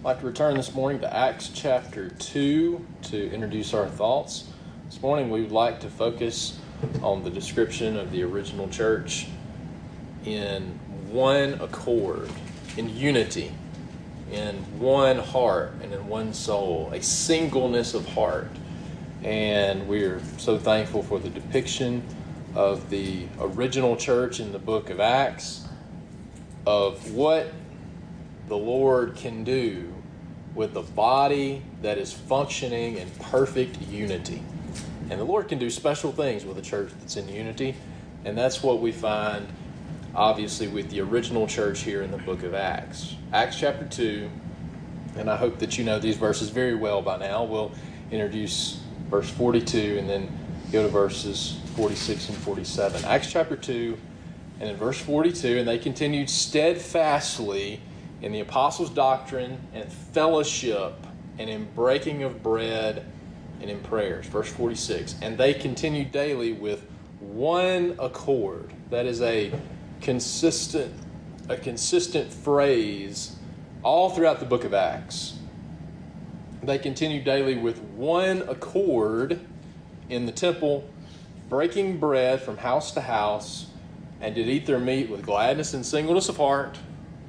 I'd like to return this morning to Acts chapter 2 to introduce our thoughts. This morning we would like to focus on the description of the original church in one accord, in unity, in one heart, and in one soul, a singleness of heart. And we're so thankful for the depiction of the original church in the book of Acts, of what the Lord can do with a body that is functioning in perfect unity. And the Lord can do special things with a church that's in unity. And that's what we find, obviously, with the original church here in the book of Acts. Acts chapter 2, and I hope that you know these verses very well by now. We'll introduce verse 42 and then go to verses 46 and 47. Acts chapter 2, and in verse 42, and they continued steadfastly in the apostles' doctrine and fellowship and in breaking of bread and in prayers. Verse 46. And they continued daily with one accord. That is a consistent a consistent phrase all throughout the book of Acts. They continued daily with one accord in the temple, breaking bread from house to house, and did eat their meat with gladness and singleness of heart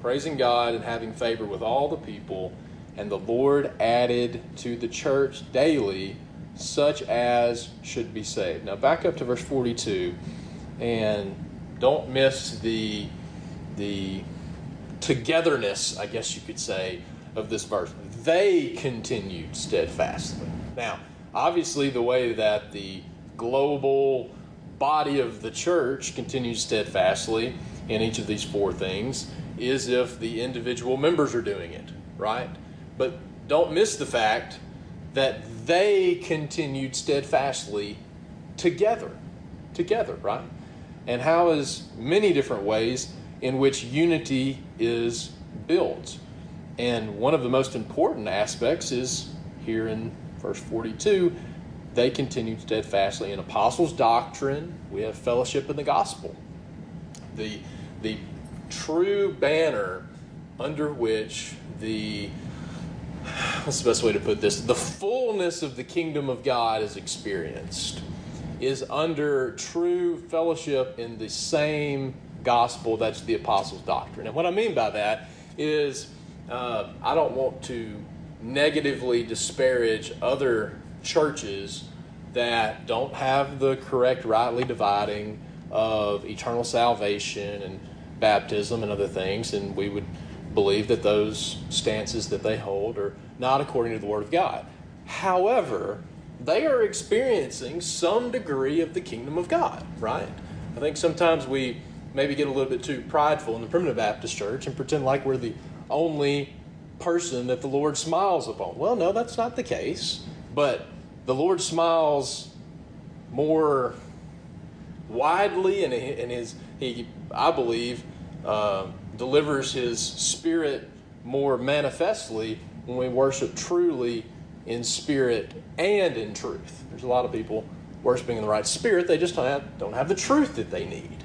praising God and having favor with all the people. And the Lord added to the church daily such as should be saved. Now, back up to verse 42, and don't miss the, the togetherness, I guess you could say, of this verse. They continued steadfastly. Now, obviously, the way that the global body of the church continues steadfastly in each of these four things is if the individual members are doing it, right? But don't miss the fact that they continued steadfastly together, together, right? And how is many different ways in which unity is built. And one of the most important aspects is here in verse 42 they continued steadfastly in apostles' doctrine. We have fellowship in the gospel. The, the true banner under which the what's the best way to put this? The fullness of the kingdom of god is experienced is under true fellowship in the same gospel that's the apostles doctrine. And what i mean by that is uh, i don't want to negatively disparage other churches that don't have the correct rightly dividing of eternal salvation and baptism and other things, and we would believe that those stances that they hold are not according to the Word of God. However, they are experiencing some degree of the kingdom of God, right? I think sometimes we maybe get a little bit too prideful in the primitive Baptist church and pretend like we're the only person that the Lord smiles upon. Well, no, that's not the case. But the Lord smiles more widely and, and his, he, I believe, uh, delivers his spirit more manifestly when we worship truly in spirit and in truth. There's a lot of people worshiping in the right spirit, they just don't have, don't have the truth that they need.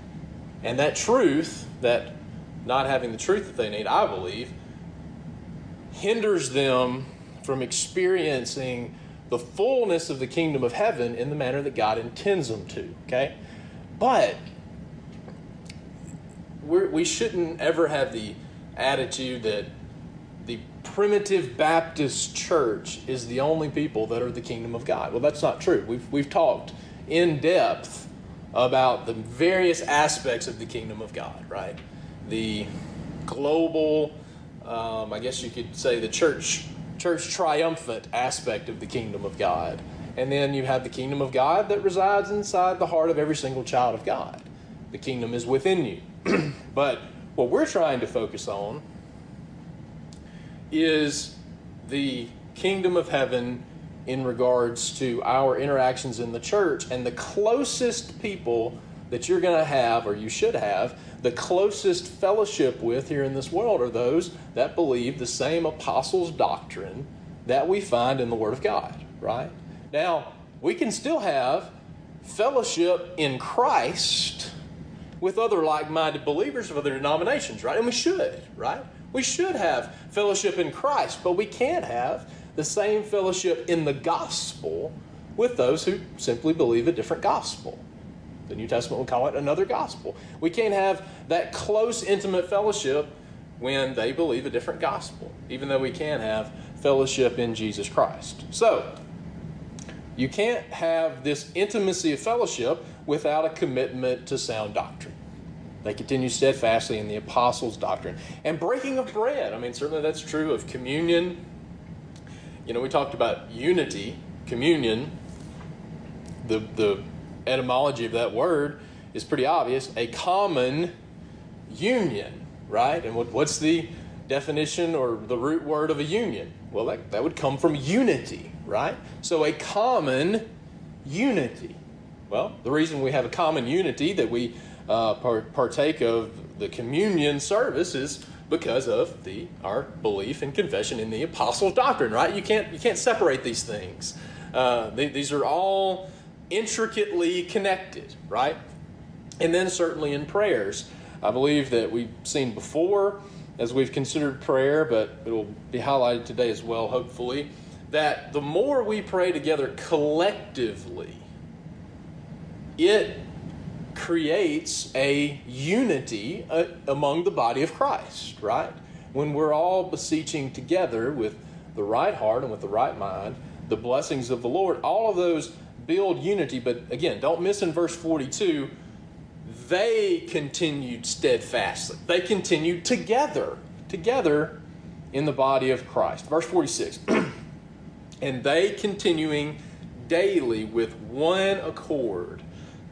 And that truth, that not having the truth that they need, I believe, hinders them from experiencing the fullness of the kingdom of heaven in the manner that God intends them to. Okay? But we're, we shouldn't ever have the attitude that the primitive Baptist church is the only people that are the kingdom of God. Well, that's not true. We've, we've talked in depth about the various aspects of the kingdom of God, right? The global, um, I guess you could say the church, church triumphant aspect of the kingdom of God. And then you have the kingdom of God that resides inside the heart of every single child of God. The kingdom is within you. but what we're trying to focus on is the kingdom of heaven in regards to our interactions in the church. And the closest people that you're going to have, or you should have, the closest fellowship with here in this world are those that believe the same apostles' doctrine that we find in the Word of God, right? Now, we can still have fellowship in Christ with other like minded believers of other denominations, right? And we should, right? We should have fellowship in Christ, but we can't have the same fellowship in the gospel with those who simply believe a different gospel. The New Testament would call it another gospel. We can't have that close, intimate fellowship when they believe a different gospel, even though we can have fellowship in Jesus Christ. So, you can't have this intimacy of fellowship without a commitment to sound doctrine. They continue steadfastly in the apostles' doctrine. And breaking of bread. I mean, certainly that's true of communion. You know, we talked about unity, communion. The, the etymology of that word is pretty obvious a common union, right? And what, what's the definition or the root word of a union? Well, that, that would come from unity, right? So a common unity. Well, the reason we have a common unity that we uh, partake of the communion service is because of the our belief and confession in the apostles' doctrine, right? You can't you can't separate these things. Uh, they, these are all intricately connected, right? And then certainly in prayers, I believe that we've seen before as we've considered prayer, but it will be highlighted today as well, hopefully, that the more we pray together collectively, it creates a unity uh, among the body of Christ, right? When we're all beseeching together with the right heart and with the right mind, the blessings of the Lord, all of those build unity. But again, don't miss in verse 42 they continued steadfastly. They continued together, together in the body of Christ. Verse 46 And they continuing daily with one accord.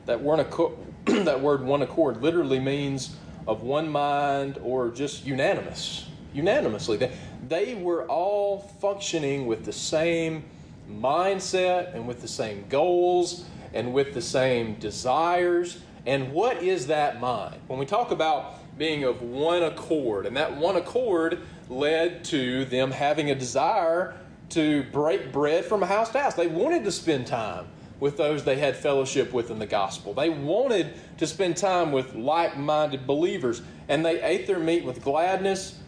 That word, that word one accord literally means of one mind or just unanimous. Unanimously. They, they were all functioning with the same mindset and with the same goals and with the same desires and what is that mind? When we talk about being of one accord, and that one accord led to them having a desire to break bread from house to house. They wanted to spend time with those they had fellowship with in the gospel. They wanted to spend time with like minded believers, and they ate their meat with gladness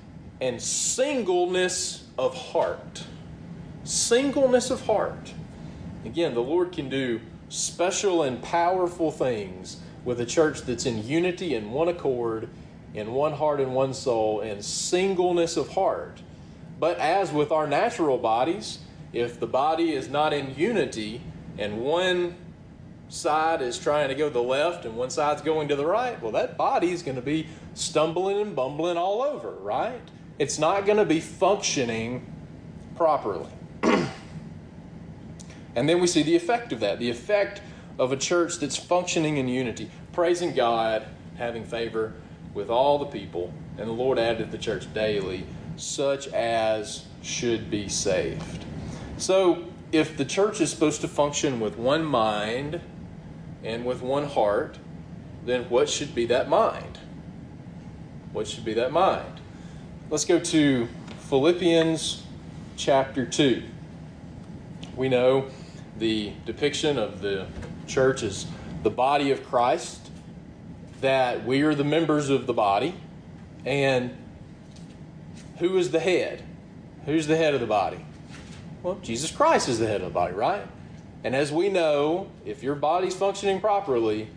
and singleness of heart. Singleness of heart. Again, the Lord can do special and powerful things with a church that's in unity and one accord, in one heart and one soul, and singleness of heart. But as with our natural bodies, if the body is not in unity and one side is trying to go to the left and one side's going to the right, well, that body is going to be stumbling and bumbling all over, right? It's not going to be functioning properly. and then we see the effect of that. The effect of a church that's functioning in unity, praising God, having favor with all the people, and the Lord added to the church daily such as should be saved. So, if the church is supposed to function with one mind and with one heart, then what should be that mind? What should be that mind? Let's go to Philippians chapter 2. We know the depiction of the church as the body of Christ, that we are the members of the body, and who is the head? Who's the head of the body? Well, Jesus Christ is the head of the body, right? And as we know, if your body's functioning properly,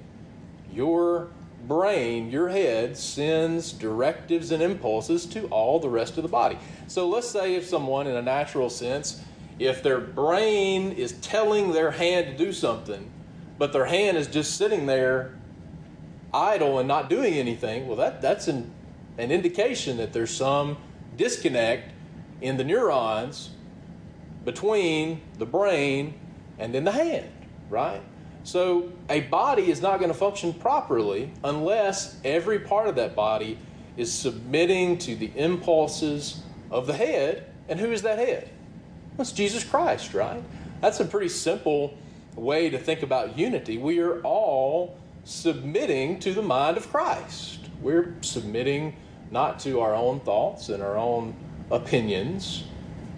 your brain, your head, sends directives and impulses to all the rest of the body. So let's say if someone, in a natural sense, if their brain is telling their hand to do something, but their hand is just sitting there idle and not doing anything, well, that, that's an, an indication that there's some disconnect in the neurons between the brain and then the hand, right? So a body is not going to function properly unless every part of that body is submitting to the impulses of the head. And who is that head? What's Jesus Christ, right? That's a pretty simple way to think about unity. We are all submitting to the mind of Christ. We're submitting not to our own thoughts and our own opinions,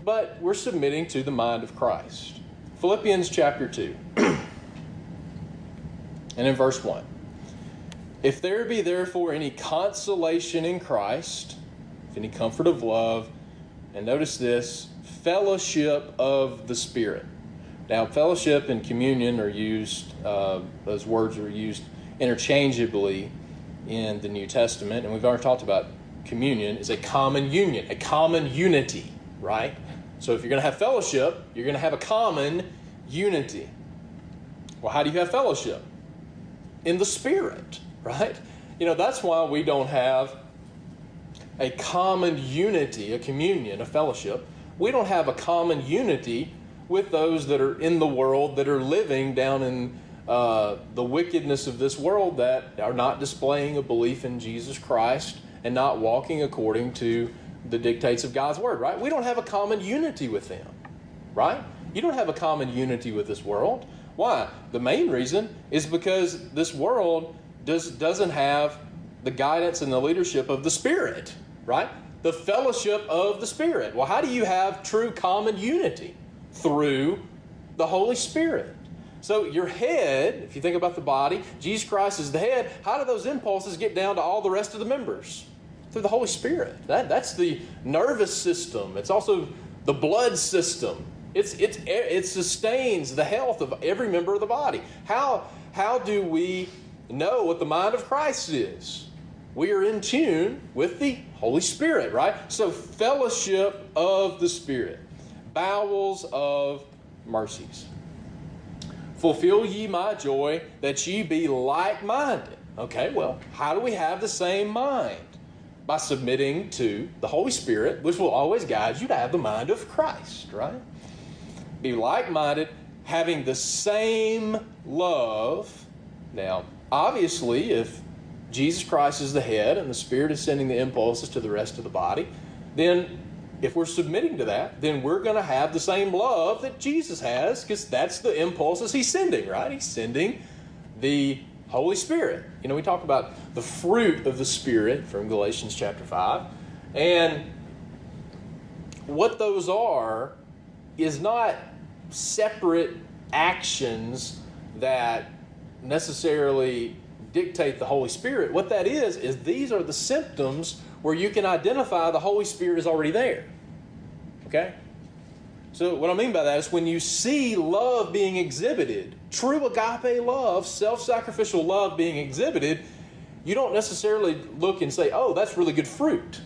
but we're submitting to the mind of Christ. Philippians chapter 2, and in verse 1. If there be therefore any consolation in Christ, if any comfort of love, and notice this fellowship of the Spirit. Now, fellowship and communion are used, uh, those words are used interchangeably in the New Testament, and we've already talked about communion is a common union, a common unity, right? So if you're going to have fellowship, you're going to have a common unity. Well, how do you have fellowship? In the Spirit, right? You know, that's why we don't have a common unity, a communion, a fellowship. We don't have a common unity with those that are in the world that are living down in uh, the wickedness of this world that are not displaying a belief in Jesus Christ and not walking according to the dictates of God's word, right? We don't have a common unity with them, right? You don't have a common unity with this world. Why? The main reason is because this world does, doesn't have the guidance and the leadership of the Spirit, right? The fellowship of the Spirit. Well, how do you have true common unity? Through the Holy Spirit. So, your head, if you think about the body, Jesus Christ is the head. How do those impulses get down to all the rest of the members? Through the Holy Spirit. That, that's the nervous system. It's also the blood system. It's, it's, it sustains the health of every member of the body. How, how do we know what the mind of Christ is? We are in tune with the Holy Spirit, right? So, fellowship of the Spirit, bowels of mercies. Fulfill ye my joy that ye be like minded. Okay, well, how do we have the same mind? By submitting to the Holy Spirit, which will always guide you to have the mind of Christ, right? Be like minded, having the same love. Now, obviously, if Jesus Christ is the head and the Spirit is sending the impulses to the rest of the body, then if we're submitting to that, then we're going to have the same love that Jesus has because that's the impulses he's sending, right? He's sending the Holy Spirit. You know, we talk about the fruit of the Spirit from Galatians chapter 5. And what those are is not separate actions that necessarily dictate the Holy Spirit. What that is, is these are the symptoms where you can identify the Holy Spirit is already there. Okay? So, what I mean by that is when you see love being exhibited, true agape love, self sacrificial love being exhibited, you don't necessarily look and say, oh, that's really good fruit.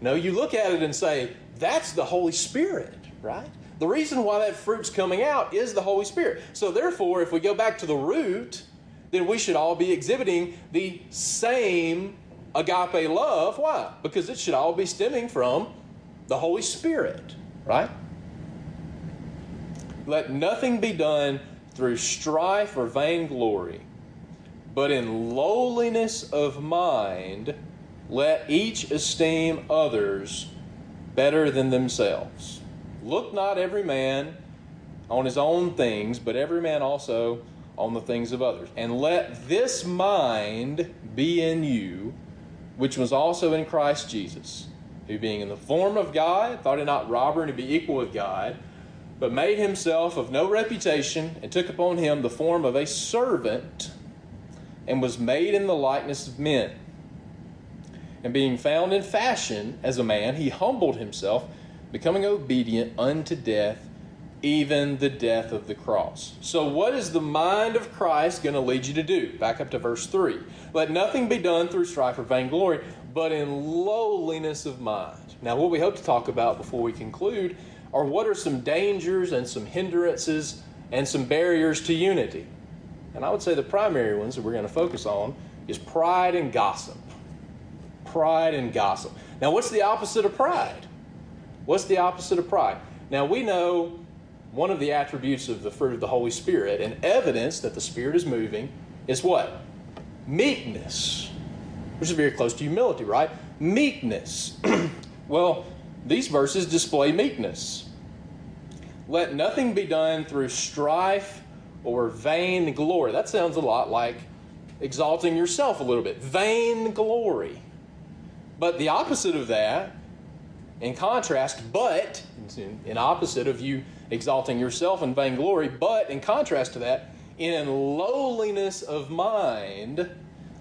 No, you look at it and say, that's the Holy Spirit, right? The reason why that fruit's coming out is the Holy Spirit. So, therefore, if we go back to the root, then we should all be exhibiting the same agape love. Why? Because it should all be stemming from the Holy Spirit, right? Let nothing be done through strife or vainglory, but in lowliness of mind, let each esteem others better than themselves. Look not every man on his own things, but every man also on the things of others. And let this mind be in you, which was also in Christ Jesus, who being in the form of God, thought it not robbery to be equal with God but made himself of no reputation, and took upon him the form of a servant, and was made in the likeness of men. And being found in fashion as a man, he humbled himself, becoming obedient unto death, even the death of the cross. So, what is the mind of Christ going to lead you to do? Back up to verse 3. Let nothing be done through strife or vainglory, but in lowliness of mind. Now, what we hope to talk about before we conclude or what are some dangers and some hindrances and some barriers to unity? And I would say the primary ones that we're going to focus on is pride and gossip. Pride and gossip. Now, what's the opposite of pride? What's the opposite of pride? Now, we know one of the attributes of the fruit of the Holy Spirit and evidence that the Spirit is moving is what? Meekness, which is very close to humility, right? Meekness. well, these verses display meekness. Let nothing be done through strife or vain glory. That sounds a lot like exalting yourself a little bit. Vain glory. But the opposite of that, in contrast, but in opposite of you exalting yourself in vainglory, but in contrast to that, in lowliness of mind,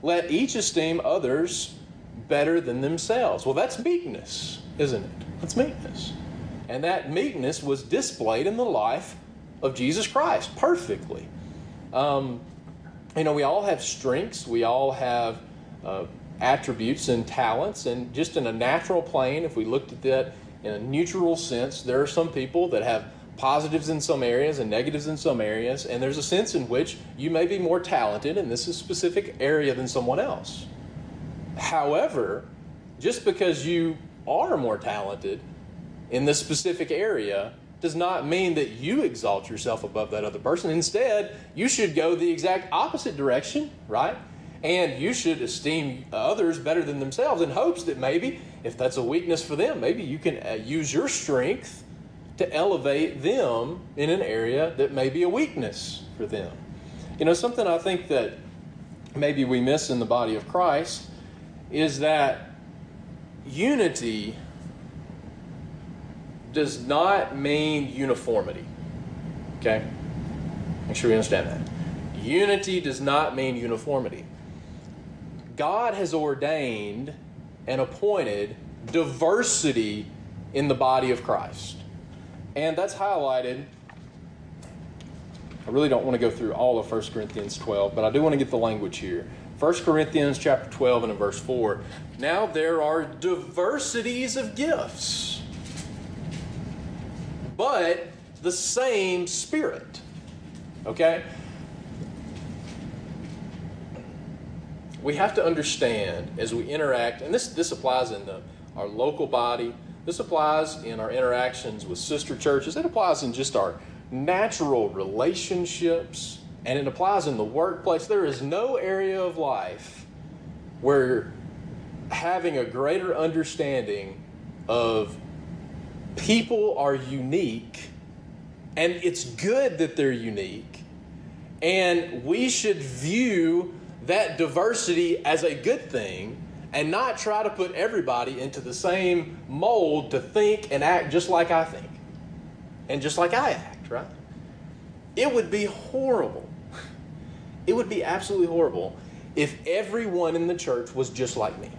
let each esteem others better than themselves. Well, that's meekness, isn't it? That's meekness. And that meekness was displayed in the life of Jesus Christ perfectly. Um, you know, we all have strengths, we all have uh, attributes and talents, and just in a natural plane, if we looked at that in a neutral sense, there are some people that have positives in some areas and negatives in some areas, and there's a sense in which you may be more talented in this specific area than someone else. However, just because you are more talented in this specific area does not mean that you exalt yourself above that other person. Instead, you should go the exact opposite direction, right? And you should esteem others better than themselves in hopes that maybe, if that's a weakness for them, maybe you can uh, use your strength to elevate them in an area that may be a weakness for them. You know, something I think that maybe we miss in the body of Christ is that unity does not mean uniformity. Okay? Make sure we understand that. Unity does not mean uniformity. God has ordained and appointed diversity in the body of Christ. And that's highlighted. I really don't want to go through all of 1 Corinthians 12, but I do want to get the language here. 1 Corinthians chapter 12 and in verse 4. Now there are diversities of gifts, but the same Spirit. Okay? We have to understand as we interact, and this, this applies in the, our local body, this applies in our interactions with sister churches, it applies in just our natural relationships, and it applies in the workplace. There is no area of life where having a greater understanding of people are unique, and it's good that they're unique, and we should view that diversity as a good thing and not try to put everybody into the same mold to think and act just like I think and just like I act, right? It would be horrible. It would be absolutely horrible if everyone in the church was just like me.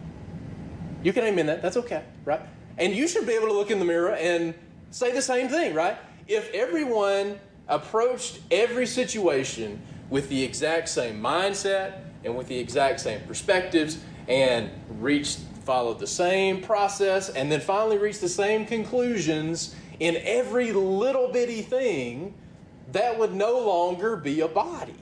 You can amen that. That's okay, right? And you should be able to look in the mirror and say the same thing, right? If everyone approached every situation with the exact same mindset and with the exact same perspectives and reached followed the same process and then finally reached the same conclusions in every little bitty thing, that would no longer be a body,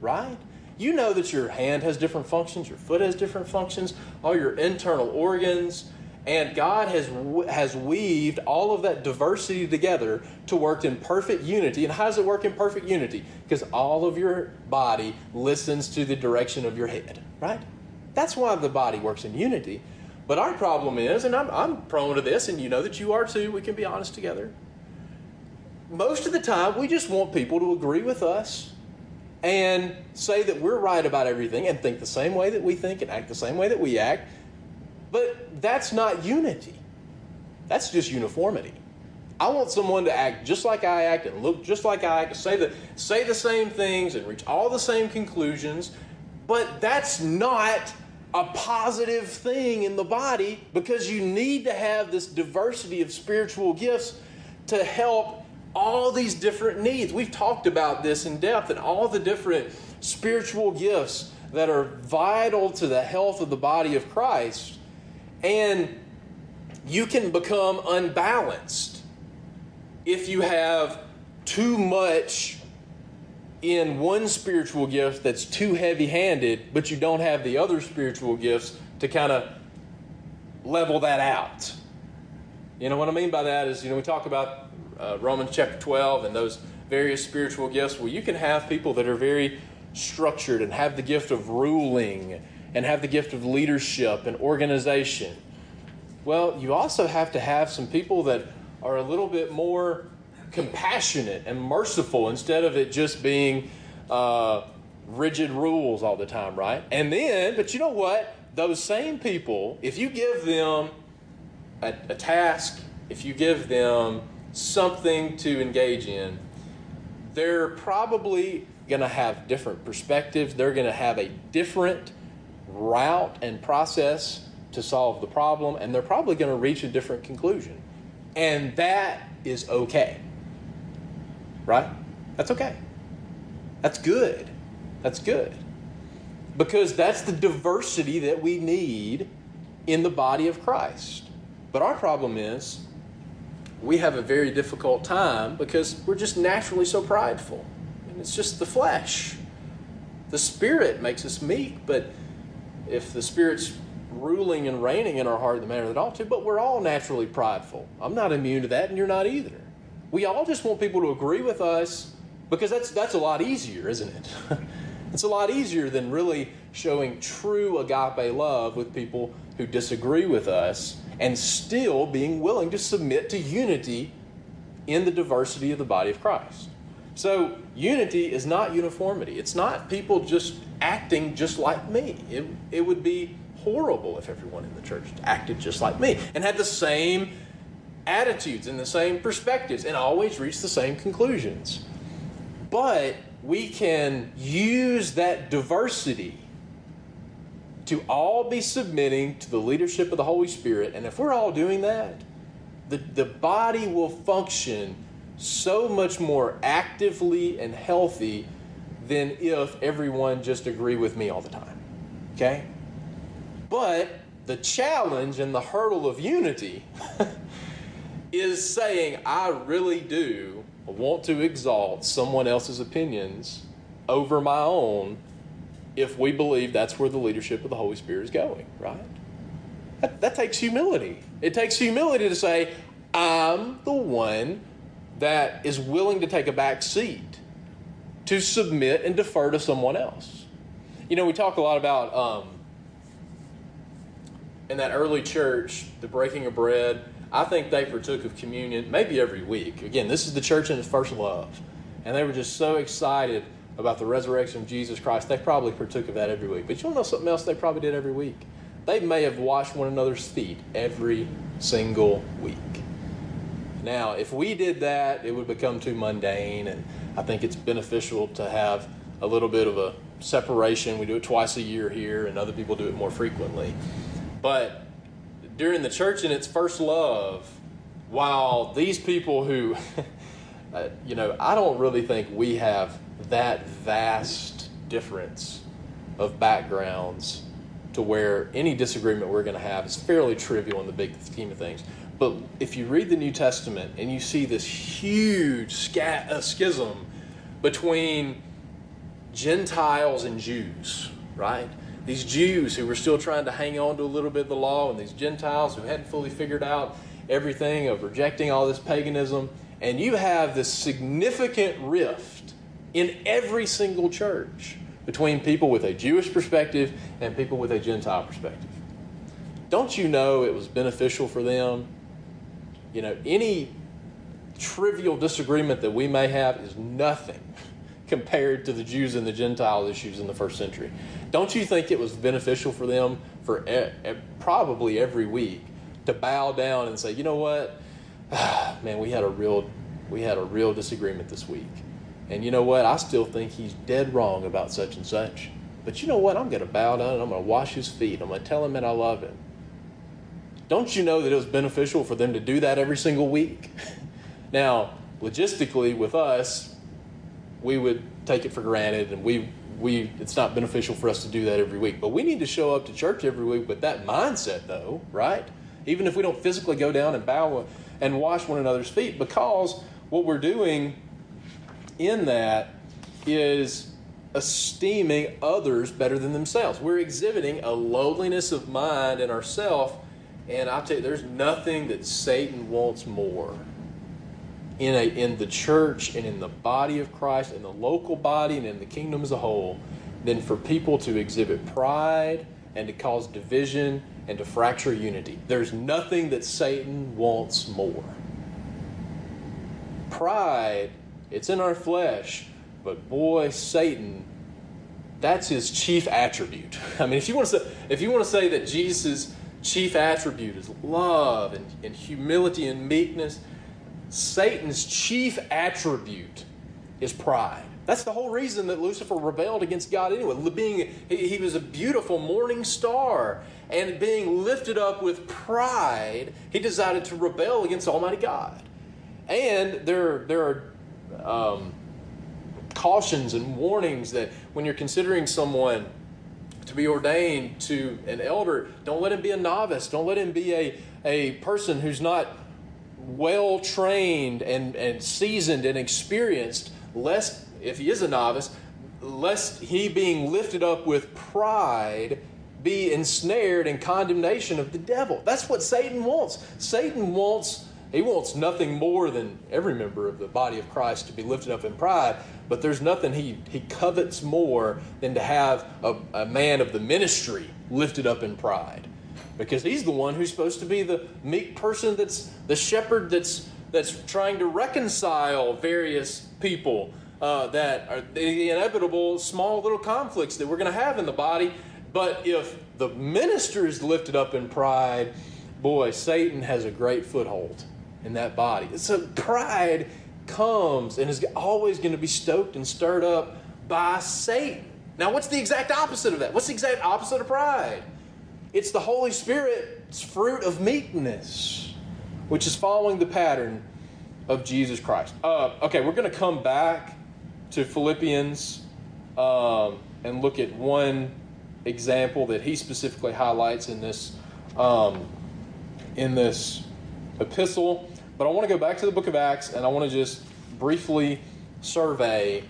right? You know that your hand has different functions, your foot has different functions, all your internal organs, and God has has weaved all of that diversity together to work in perfect unity. And how does it work in perfect unity? Because all of your body listens to the direction of your head, right? That's why the body works in unity. But our problem is, and I'm, I'm prone to this, and you know that you are too, we can be honest together. Most of the time, we just want people to agree with us and say that we're right about everything and think the same way that we think and act the same way that we act. But that's not unity, that's just uniformity. I want someone to act just like I act and look just like I act, say the, say the same things and reach all the same conclusions, but that's not a positive thing in the body because you need to have this diversity of spiritual gifts to help all these different needs. We've talked about this in depth and all the different spiritual gifts that are vital to the health of the body of Christ. And you can become unbalanced if you have too much in one spiritual gift that's too heavy handed, but you don't have the other spiritual gifts to kind of level that out. You know what I mean by that is, you know, we talk about uh, Romans chapter 12 and those various spiritual gifts. Well, you can have people that are very structured and have the gift of ruling and have the gift of leadership and organization. Well, you also have to have some people that are a little bit more compassionate and merciful instead of it just being uh, rigid rules all the time, right? And then, but you know what? Those same people, if you give them a, a task, if you give them something to engage in, they're probably going to have different perspectives. They're going to have a different route and process to solve the problem, and they're probably going to reach a different conclusion. And that is okay. Right? That's okay. That's good. That's good. Because that's the diversity that we need in the body of Christ. But our problem is we have a very difficult time because we're just naturally so prideful. And it's just the flesh. The Spirit makes us meek, but if the Spirit's ruling and reigning in our heart in the manner that ought to, but we're all naturally prideful. I'm not immune to that, and you're not either. We all just want people to agree with us because that's, that's a lot easier, isn't it? it's a lot easier than really showing true agape love with people who disagree with us and still being willing to submit to unity in the diversity of the body of Christ. So, unity is not uniformity. It's not people just acting just like me. It, it would be horrible if everyone in the church acted just like me and had the same attitudes and the same perspectives and always reached the same conclusions. But we can use that diversity to all be submitting to the leadership of the Holy Spirit. And if we're all doing that, the, the body will function so much more actively and healthy than if everyone just agree with me all the time. Okay? But the challenge and the hurdle of unity is saying, I really do want to exalt someone else's opinions over my own if we believe that's where the leadership of the Holy Spirit is going, right? That, that takes humility. It takes humility to say, I'm the one that is willing to take a back seat to submit and defer to someone else. You know, we talk a lot about um, in that early church, the breaking of bread, I think they partook of communion maybe every week. Again, this is the church in its first love. And they were just so excited about the resurrection of Jesus Christ, they probably partook of that every week. But you want to know something else they probably did every week? They may have washed one another's feet every single week. Now, if we did that, it would become too mundane, and I think it's beneficial to have a little bit of a separation. We do it twice a year here, and other people do it more frequently. But during the church in its first love, while these people who, uh, you know, I don't really think we have that vast difference of backgrounds to where any disagreement we're going to have is fairly trivial in the big scheme of things. But if you read the New Testament and you see this huge uh, schism between Gentiles and Jews, right? these Jews who were still trying to hang on to a little bit of the law, and these Gentiles who hadn't fully figured out everything of rejecting all this paganism. And you have this significant rift in every single church between people with a Jewish perspective and people with a Gentile perspective. Don't you know it was beneficial for them? You know, any trivial disagreement that we may have is nothing compared to the Jews and the Gentile issues in the first century. Don't you think it was beneficial for them for e- probably every week to bow down and say, you know what, man, we had a real we had a real disagreement this week, and you know what, I still think he's dead wrong about such and such. But you know what? I'm going to bow down and I'm going to wash his feet. I'm going to tell him that I love him. Don't you know that it was beneficial for them to do that every single week? now, logistically, with us, we would take it for granted and we we it's not beneficial for us to do that every week. But we need to show up to church every week with that mindset though right? Even if we don't physically go down and bow and wash one another's feet because what we're doing in that is esteeming others better than themselves. We're exhibiting a lowliness of mind in ourselves and i'll tell you there's nothing that satan wants more in, a, in the church and in the body of Christ, in the local body and in the kingdom as a whole, than for people to exhibit pride and to cause division and to fracture unity. There's nothing that Satan wants more. pride, it's in our flesh, but boy, Satan, that's his chief attribute. I mean, if you want to say, if you want to say that Jesus' chief attribute is love and, and humility and meekness, Satan's chief attribute is pride. That's the whole reason that Lucifer rebelled against God anyway. Being he, was a beautiful morning star, and being lifted up with pride, he decided to rebel against Almighty God. And there, there are um, cautions and warnings that when you're considering someone be ordained to an elder, don't let him be a novice. Don't let him be a, a person who's not well trained and, and seasoned and experienced, lest, if he is a novice, lest he being lifted up with pride be ensnared in condemnation of the devil. That's what Satan wants. Satan wants he wants nothing more than every member of the body of Christ to be lifted up in pride, but there's nothing he, he covets more than to have a, a man of the ministry lifted up in pride. Because he's the one who's supposed to be the meek person that's the shepherd that's that's trying to reconcile various people uh, that are the inevitable small little conflicts that we're going to have in the body. But if the minister is lifted up in pride, boy, Satan has a great foothold in that body. So pride comes and is always going to be stoked and stirred up by Satan. Now, what's the exact opposite of that? What's the exact opposite of pride? It's the Holy Spirit's fruit of meekness, which is following the pattern of Jesus Christ. Uh, okay, we're going to come back to Philippians um, and look at one example that he specifically highlights in this um, in this epistle. But I want to go back to the book of Acts and I want to just briefly survey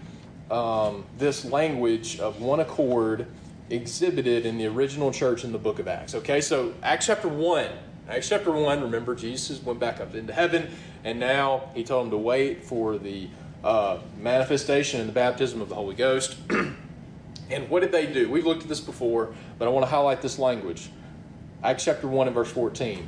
um, this language of one accord exhibited in the original church in the book of Acts. Okay, so Acts chapter 1. Acts chapter 1, remember, Jesus went back up into heaven, and now he told them to wait for the uh, manifestation and the baptism of the Holy Ghost. and what did they do? We've looked at this before, but I want to highlight this language. Acts chapter 1 and verse 14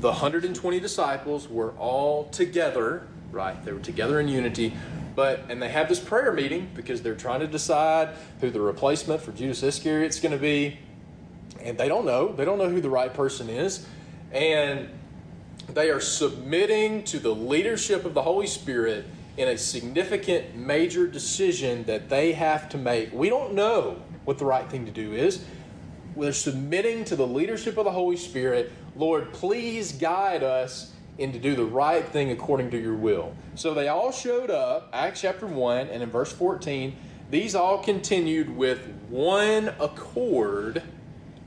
the 120 disciples were all together, right? They were together in unity, but and they have this prayer meeting because they're trying to decide who the replacement for Judas Iscariot is going to be, and they don't know. They don't know who the right person is, and they are submitting to the leadership of the Holy Spirit in a significant major decision that they have to make. We don't know what the right thing to do is. We're submitting to the leadership of the Holy Spirit Lord, please guide us and to do the right thing according to your will. So they all showed up, Acts chapter 1, and in verse 14, these all continued with one accord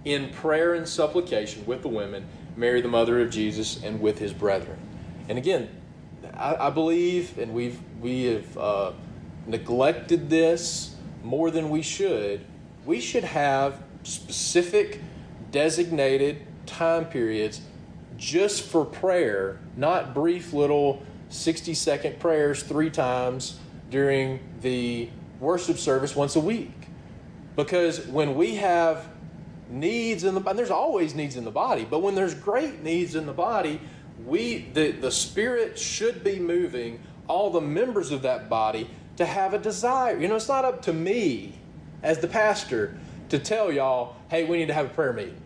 in prayer and supplication with the women, Mary, the mother of Jesus, and with his brethren. And again, I, I believe, and we've we have uh, neglected this more than we should. We should have specific, designated time periods just for prayer, not brief little 60 second prayers three times during the worship service once a week. Because when we have needs in the body, there's always needs in the body, but when there's great needs in the body, we the, the spirit should be moving all the members of that body to have a desire. You know, it's not up to me as the pastor to tell y'all, hey, we need to have a prayer meeting.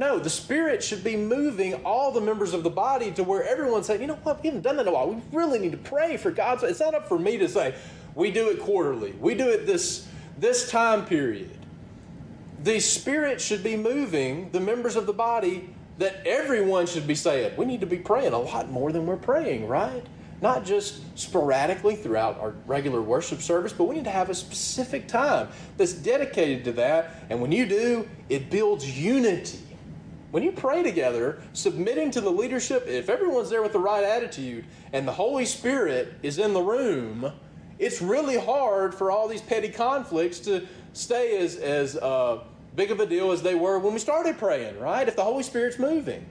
No, the Spirit should be moving all the members of the body to where everyone's saying, you know what, we haven't done that in a while. We really need to pray for God's. It's not up for me to say, we do it quarterly. We do it this, this time period. The Spirit should be moving the members of the body that everyone should be saying, we need to be praying a lot more than we're praying, right? Not just sporadically throughout our regular worship service, but we need to have a specific time that's dedicated to that. And when you do, it builds unity when you pray together, submitting to the leadership, if everyone's there with the right attitude and the Holy Spirit is in the room, it's really hard for all these petty conflicts to stay as, as uh, big of a deal as they were when we started praying, right? If the Holy Spirit's moving.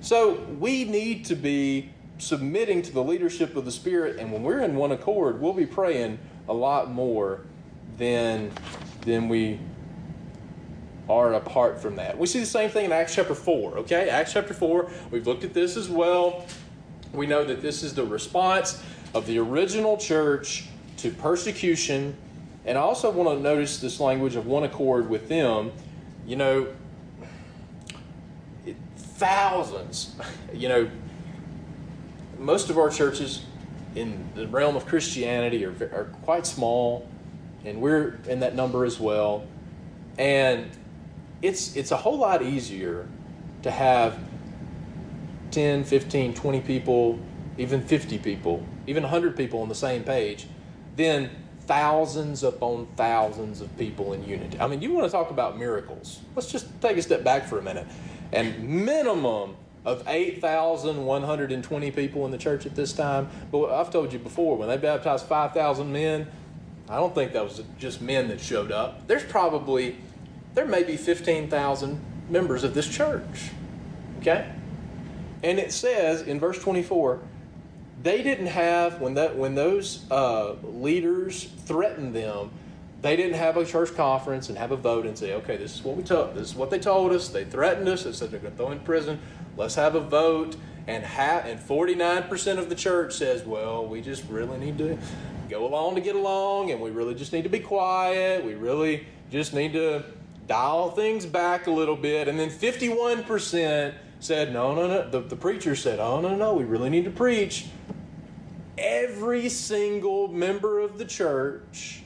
So we need to be submitting to the leadership of the Spirit, and when we're in one accord, we'll be praying a lot more than, than we are apart from that. We see the same thing in Acts chapter 4, okay? Acts chapter 4, we've looked at this as well. we know that this is the response of the original church to persecution. And I also want to notice this language of one accord with them. You know, thousands, you know, most of our churches in the realm of Christianity are, are quite small, and we're in that number as well. And it's, it's a whole lot easier to have 10, 15, 20 people, even 50 people, even 100 people on the same page than thousands upon thousands of people in unity. I mean, you want to talk about miracles. Let's just take a step back for a minute. And minimum of 8,120 people in the church at this time. But I've told you before, when they baptized 5,000 men, I don't think that was just men that showed up. There's probably, there may be 15,000 members of this church. Okay? And it says in verse 24, they didn't have, when, that, when those uh, leaders threatened them, they didn't have a church conference and have a vote and say, okay, this is what we told, this is what they told us. They threatened us. They said they're going to throw in prison. Let's have a vote. And ha- and 49% of the church says, well, we just really need to go along to get along, and we really just need to be quiet. We really just need to dial things back a little bit. And then 51% said, no, no, no. The, the preacher said, oh, no, no, we really need to preach. Every single member of the church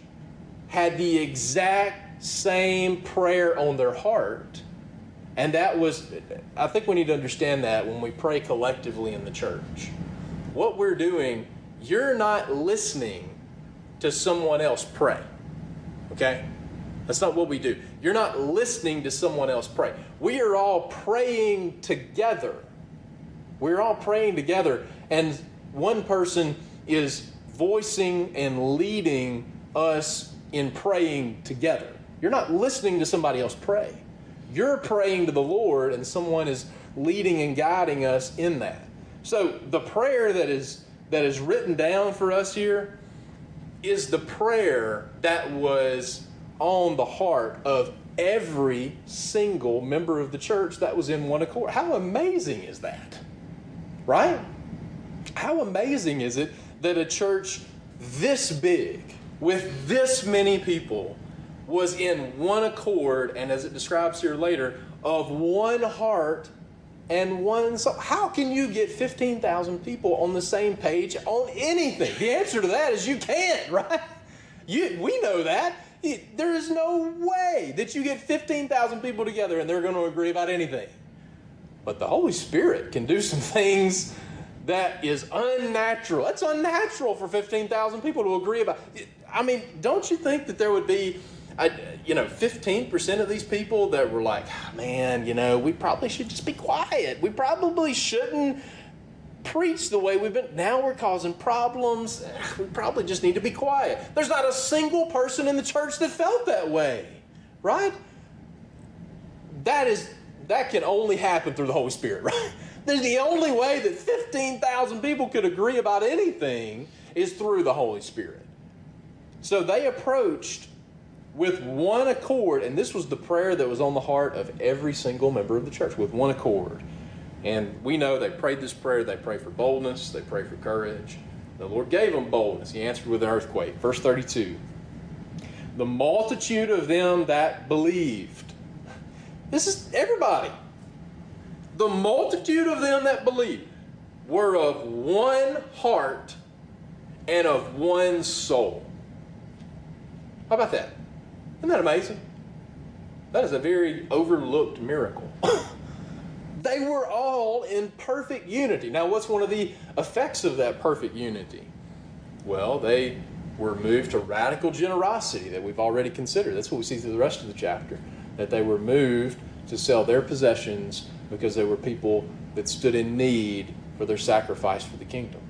had the exact same prayer on their heart. And that was, I think we need to understand that when we pray collectively in the church. What we're doing, you're not listening to someone else pray. Okay? That's not what we do. You're not listening to someone else pray. We are all praying together. We're all praying together, and one person is voicing and leading us in praying together. You're not listening to somebody else pray. You're praying to the Lord, and someone is leading and guiding us in that. So the prayer that is that is written down for us here is the prayer that was on the heart of every single member of the church that was in one accord. How amazing is that? Right? How amazing is it that a church this big, with this many people, was in one accord, and as it describes here later, of one heart and one soul. How can you get 15,000 people on the same page on anything? The answer to that is you can't, right? You, we know that. There is no way that you get 15,000 people together and they're going to agree about anything. But the Holy Spirit can do some things that is unnatural. It's unnatural for 15,000 people to agree about. I mean, don't you think that there would be, a, you know, 15% of these people that were like, ah, man, you know, we probably should just be quiet. We probably shouldn't preach the way we've been. Now we're causing problems. We probably just need to be quiet. There's not a single person in the church that felt that way, right? That is that can only happen through the Holy Spirit, right? There's the only way that 15,000 people could agree about anything is through the Holy Spirit. So they approached with one accord, and this was the prayer that was on the heart of every single member of the church, with one accord. And we know they prayed this prayer. They prayed for boldness. They prayed for courage. The Lord gave them boldness. He answered with an earthquake. Verse 32. The multitude of them that believed. This is everybody. The multitude of them that believed were of one heart and of one soul. How about that? Isn't that amazing? That is a very overlooked miracle. they were all in perfect unity. Now, what's one of the effects of that perfect unity? Well, they were moved to radical generosity that we've already considered. That's what we see through the rest of the chapter. That they were moved to sell their possessions because they were people that stood in need for their sacrifice for the kingdom.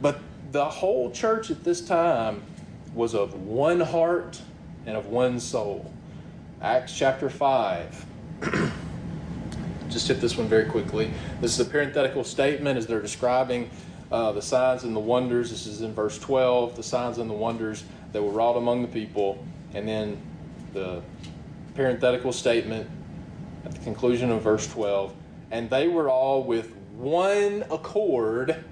But the whole church at this time was of one heart and of one soul. Acts chapter 5. Just hit this one very quickly. This is a parenthetical statement as they're describing uh, the signs and the wonders. This is in verse 12, the signs and the wonders that were wrought among the people. And then the parenthetical statement at the conclusion of verse 12. And they were all with one accord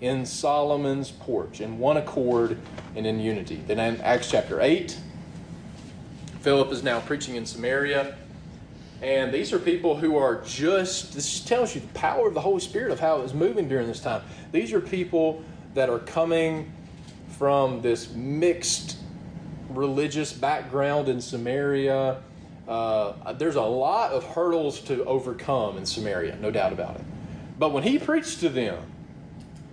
in Solomon's porch in one accord and in unity. Then in Acts chapter 8, Philip is now preaching in Samaria. And these are people who are just, this tells you the power of the Holy Spirit of how it was moving during this time. These are people that are coming from this mixed religious background in Samaria. Uh, there's a lot of hurdles to overcome in Samaria, no doubt about it. But when he preached to them,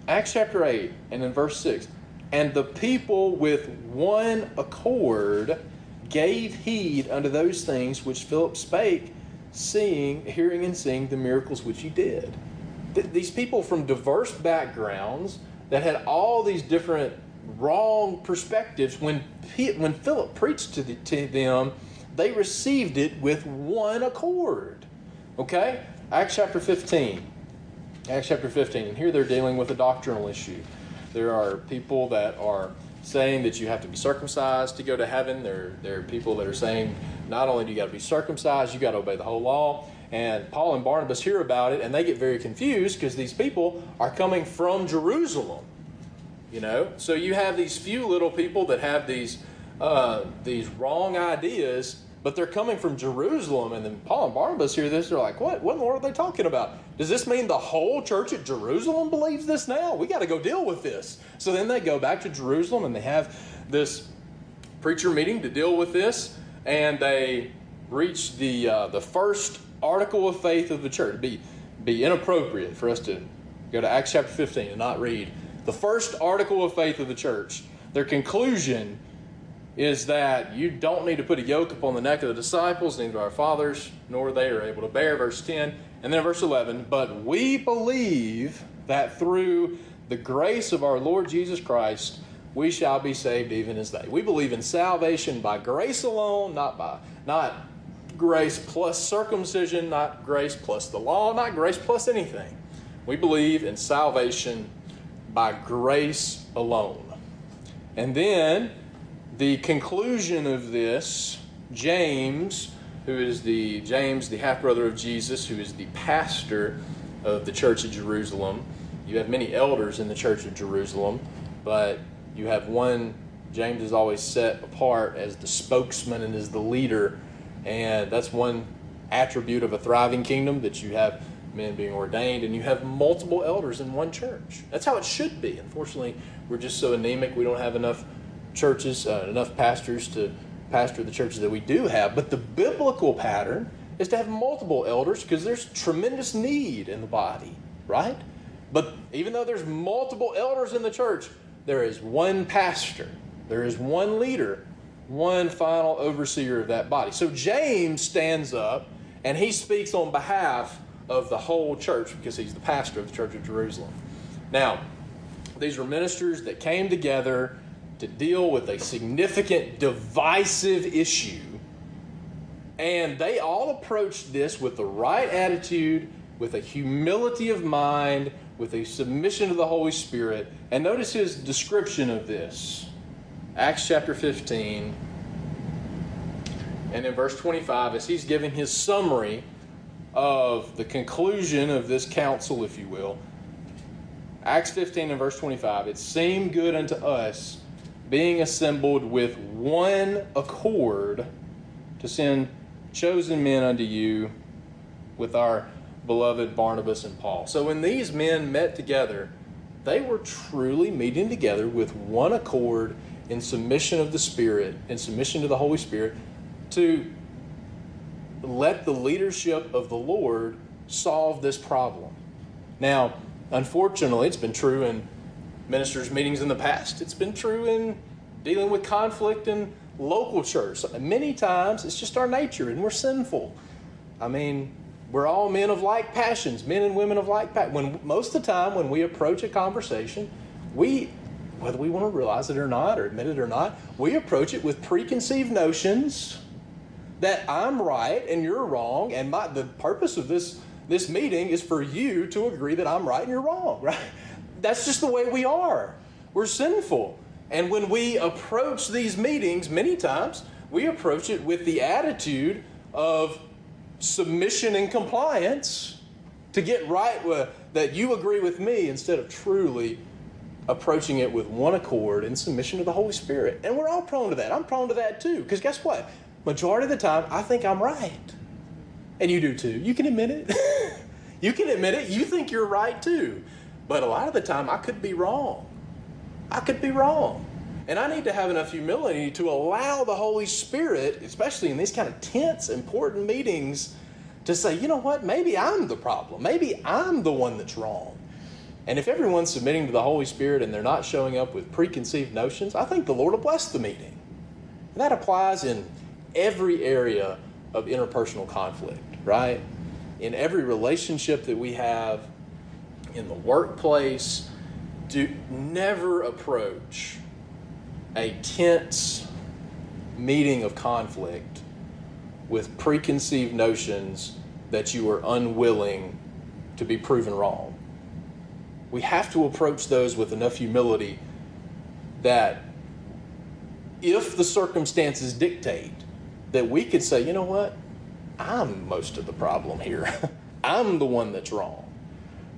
Acts chapter 8 and in verse 6, and the people with one accord gave heed unto those things which Philip spake, seeing, hearing, and seeing the miracles which he did. Th- these people from diverse backgrounds that had all these different wrong perspectives, when, when Philip preached to, the, to them, they received it with one accord. Okay? Acts chapter 15. Acts chapter 15. And here they're dealing with a doctrinal issue. There are people that are saying that you have to be circumcised to go to heaven. There, there are people that are saying not only do you got to be circumcised, you got to obey the whole law. And Paul and Barnabas hear about it and they get very confused because these people are coming from Jerusalem. You know, so you have these few little people that have these uh, these wrong ideas, but they're coming from Jerusalem. And then Paul and Barnabas hear this, they're like, "What? What in the world are they talking about? Does this mean the whole church at Jerusalem believes this now? We got to go deal with this." So then they go back to Jerusalem and they have this preacher meeting to deal with this, and they reach the uh, the first article of faith of the church. It'd be be inappropriate for us to go to Acts chapter 15 and not read the first article of faith of the church. Their conclusion is that you don't need to put a yoke upon the neck of the disciples, neither our fathers nor they are able to bear. Verse 10. And then verse 11. But we believe that through the grace of our Lord Jesus Christ, we shall be saved even as they. We believe in salvation by grace alone, not by not grace plus circumcision, not grace plus the law, not grace plus anything. We believe in salvation by grace alone. And then the conclusion of this, James, who is the James, the half brother of Jesus, who is the pastor of the church of Jerusalem. You have many elders in the church of Jerusalem, but you have one, James is always set apart as the spokesman and as the leader. And that's one attribute of a thriving kingdom that you have men being ordained and you have multiple elders in one church. That's how it should be. Unfortunately, we're just so anemic, we don't have enough churches, uh, enough pastors to pastor the churches that we do have. But the biblical pattern is to have multiple elders because there's tremendous need in the body, right? But even though there's multiple elders in the church, there is one pastor, there is one leader, one final overseer of that body. So James stands up and he speaks on behalf of the whole church because he's the pastor of the church of Jerusalem. Now, these were ministers that came together to deal with a significant divisive issue. And they all approached this with the right attitude, with a humility of mind, with a submission to the Holy Spirit. And notice his description of this Acts chapter 15. And in verse 25, as he's giving his summary of the conclusion of this council, if you will, Acts 15 and verse 25, it seemed good unto us being assembled with one accord to send chosen men unto you with our beloved Barnabas and Paul. So when these men met together, they were truly meeting together with one accord in submission of the Spirit, in submission to the Holy Spirit, to let the leadership of the Lord solve this problem. Now, unfortunately, it's been true in ministers' meetings in the past. It's been true in dealing with conflict in local church. Many times it's just our nature and we're sinful. I mean, we're all men of like passions, men and women of like passions. When most of the time when we approach a conversation, we whether we want to realize it or not or admit it or not, we approach it with preconceived notions that I'm right and you're wrong and my the purpose of this this meeting is for you to agree that I'm right and you're wrong, right? That's just the way we are. We're sinful. And when we approach these meetings, many times we approach it with the attitude of submission and compliance to get right with that you agree with me instead of truly approaching it with one accord and submission to the Holy Spirit. And we're all prone to that. I'm prone to that too. Because guess what? Majority of the time, I think I'm right. And you do too. You can admit it. you can admit it. You think you're right too. But a lot of the time, I could be wrong. I could be wrong. And I need to have enough humility to allow the Holy Spirit, especially in these kind of tense, important meetings, to say, you know what, maybe I'm the problem. Maybe I'm the one that's wrong. And if everyone's submitting to the Holy Spirit and they're not showing up with preconceived notions, I think the Lord will bless the meeting. And that applies in every area of interpersonal conflict, right? In every relationship that we have, in the workplace, do never approach a tense meeting of conflict with preconceived notions that you are unwilling to be proven wrong we have to approach those with enough humility that if the circumstances dictate, that we could say, you know what, I'm most of the problem here. I'm the one that's wrong.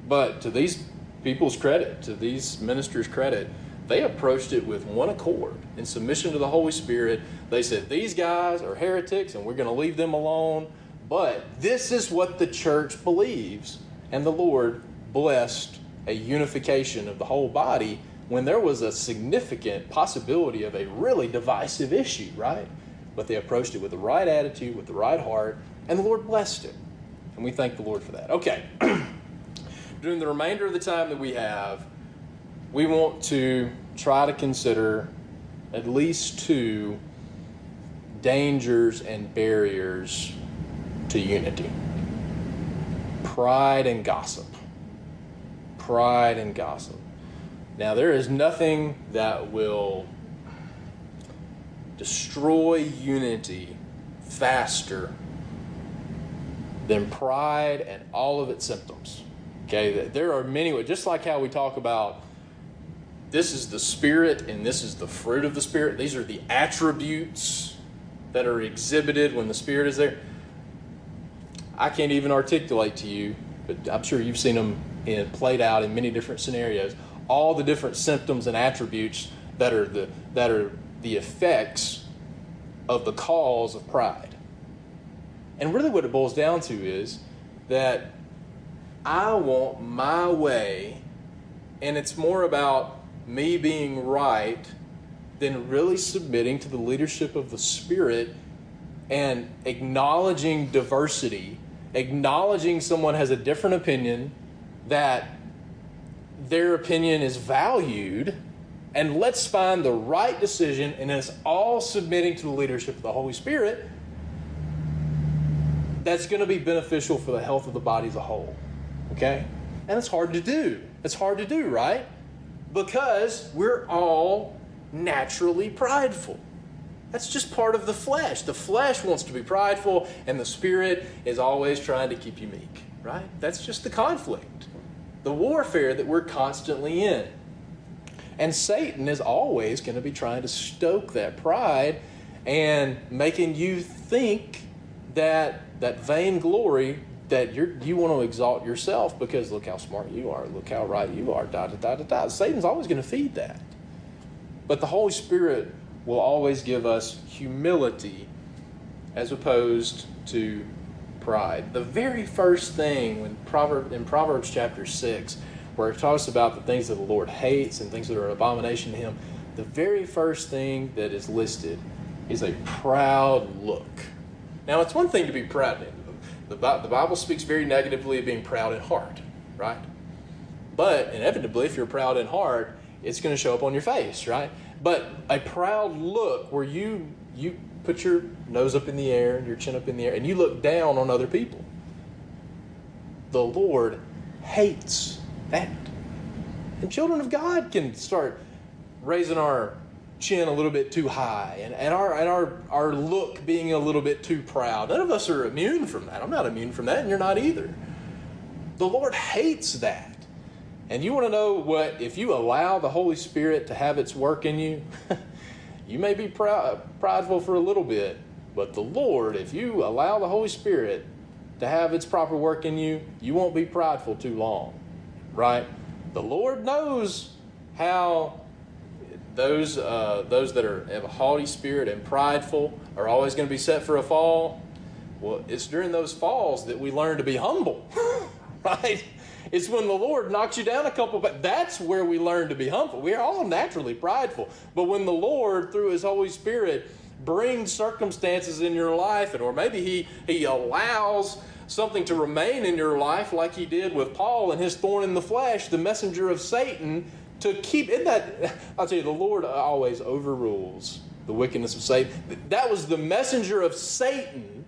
But to these people's credit, to these ministers' credit, they approached it with one accord in submission to the Holy Spirit. They said, These guys are heretics and we're going to leave them alone. But this is what the church believes. And the Lord blessed a unification of the whole body when there was a significant possibility of a really divisive issue, right? But they approached it with the right attitude, with the right heart, and the Lord blessed it. And we thank the Lord for that. Okay. During the remainder of the time that we have, we want to try to consider at least two dangers and barriers to unity pride and gossip pride and gossip. Now, there is nothing that will destroy unity faster than pride and all of its symptoms. Okay, there are many, just like how we talk about this is the spirit and this is the fruit of the spirit. These are the attributes that are exhibited when the spirit is there. I can't even articulate to you, but I'm sure you've seen them and played out in many different scenarios. All the different symptoms and attributes that are the that are the effects of the cause of pride. And really, what it boils down to is that I want my way, and it's more about me being right than really submitting to the leadership of the Spirit and acknowledging diversity, acknowledging someone has a different opinion, that their opinion is valued and let's find the right decision and it's all submitting to the leadership of the Holy Spirit that's going to be beneficial for the health of the body as a whole. Okay? And it's hard to do. It's hard to do, right? Because we're all naturally prideful. That's just part of the flesh. The flesh wants to be prideful, and the spirit is always trying to keep you meek, right? That's just the conflict the warfare that we're constantly in. And Satan is always going to be trying to stoke that pride and making you think that that vainglory that you you want to exalt yourself because look how smart you are, look how right you are, da da da da da. Satan's always going to feed that. But the Holy Spirit will always give us humility as opposed to pride. The very first thing when Proverb, in Proverbs chapter 6, where it talks about the things that the Lord hates and things that are an abomination to him, the very first thing that is listed is a proud look. Now, it's one thing to be proud. The, the Bible speaks very negatively of being proud in heart, right? But inevitably, if you're proud in heart, it's going to show up on your face, right? But a proud look where you you put your nose up in the air, and your chin up in the air, and you look down on other people. The Lord hates that. And children of God can start raising our chin a little bit too high and, and, our, and our, our look being a little bit too proud. None of us are immune from that. I'm not immune from that, and you're not either. The Lord hates that. And you want to know what, if you allow the Holy Spirit to have its work in you, You may be proud, prideful for a little bit, but the Lord, if you allow the Holy Spirit to have its proper work in you, you won't be prideful too long, right? The Lord knows how those uh, those that are have a haughty spirit and prideful are always going to be set for a fall. Well, it's during those falls that we learn to be humble, right? It's when the Lord knocks you down a couple, but that's where we learn to be humble. We are all naturally prideful, but when the Lord, through His Holy Spirit, brings circumstances in your life, and or maybe He He allows something to remain in your life, like He did with Paul and his thorn in the flesh, the messenger of Satan, to keep in that. I'll tell you, the Lord always overrules the wickedness of Satan. That was the messenger of Satan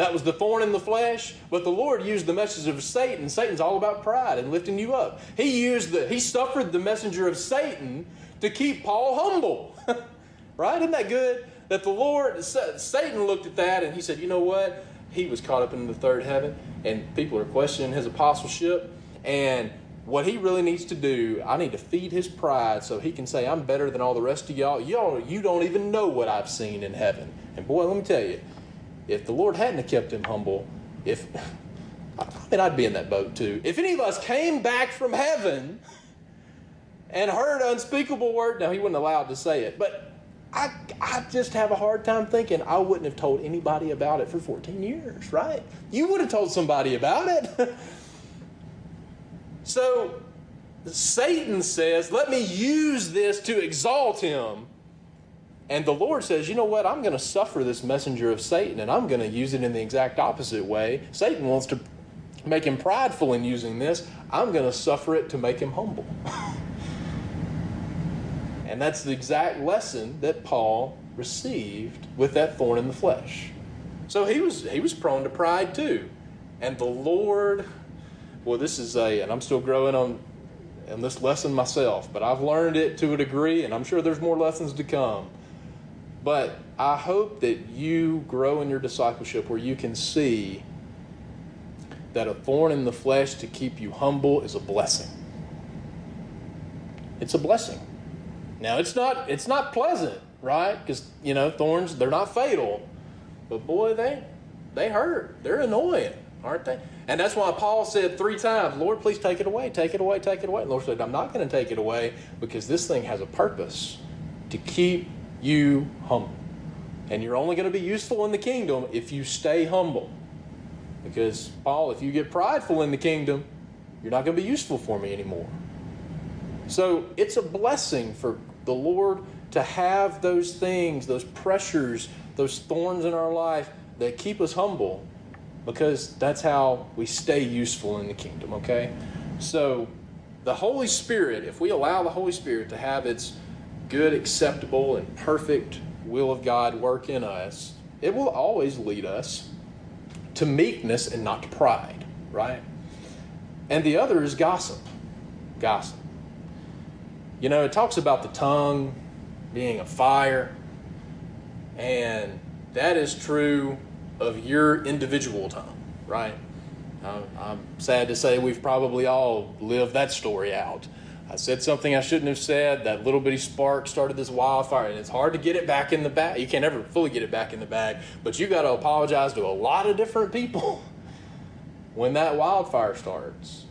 that was the thorn in the flesh, but the Lord used the message of Satan. Satan's all about pride and lifting you up. He used the he suffered the messenger of Satan to keep Paul humble. right? Isn't that good? That the Lord Satan looked at that and he said, "You know what? He was caught up in the third heaven and people are questioning his apostleship and what he really needs to do, I need to feed his pride so he can say, I'm better than all the rest of y'all. Y'all, you don't even know what I've seen in heaven. And boy, let me tell you, if the Lord hadn't kept him humble, if I mean I'd be in that boat too. If any of us came back from heaven and heard unspeakable word, now he wasn't allowed to say it, but I I just have a hard time thinking I wouldn't have told anybody about it for 14 years, right? You would have told somebody about it. so Satan says, Let me use this to exalt him. And the Lord says, you know what? I'm going to suffer this messenger of Satan and I'm going to use it in the exact opposite way. Satan wants to make him prideful in using this. I'm going to suffer it to make him humble. and that's the exact lesson that Paul received with that thorn in the flesh. So he was he was prone to pride too. And the Lord, well, this is a, and I'm still growing on in this lesson myself, but I've learned it to a degree, and I'm sure there's more lessons to come. But I hope that you grow in your discipleship where you can see that a thorn in the flesh to keep you humble is a blessing. It's a blessing. Now it's not it's not pleasant, right? Because you know thorns they're not fatal, but boy they they hurt. They're annoying, aren't they? And that's why Paul said three times, "Lord, please take it away, take it away, take it away." And Lord said, "I'm not going to take it away because this thing has a purpose to keep you humble. And you're only going to be useful in the kingdom if you stay humble. Because, Paul, if you get prideful in the kingdom, you're not going to be useful for me anymore. So it's a blessing for the Lord to have those things, those pressures, those thorns in our life that keep us humble because that's how we stay useful in the kingdom, okay? So the Holy Spirit, if we allow the Holy Spirit to have its good, acceptable, and perfect will of God work in us, it will always lead us to meekness and not to pride, right? And the other is gossip. Gossip. You know, it talks about the tongue being a fire, and that is true of your individual time, right? I'm sad to say we've probably all lived that story out. I said something I shouldn't have said. That little bitty spark started this wildfire, and it's hard to get it back in the bag. You can't ever fully get it back in the bag, but you got to apologize to a lot of different people when that wildfire starts.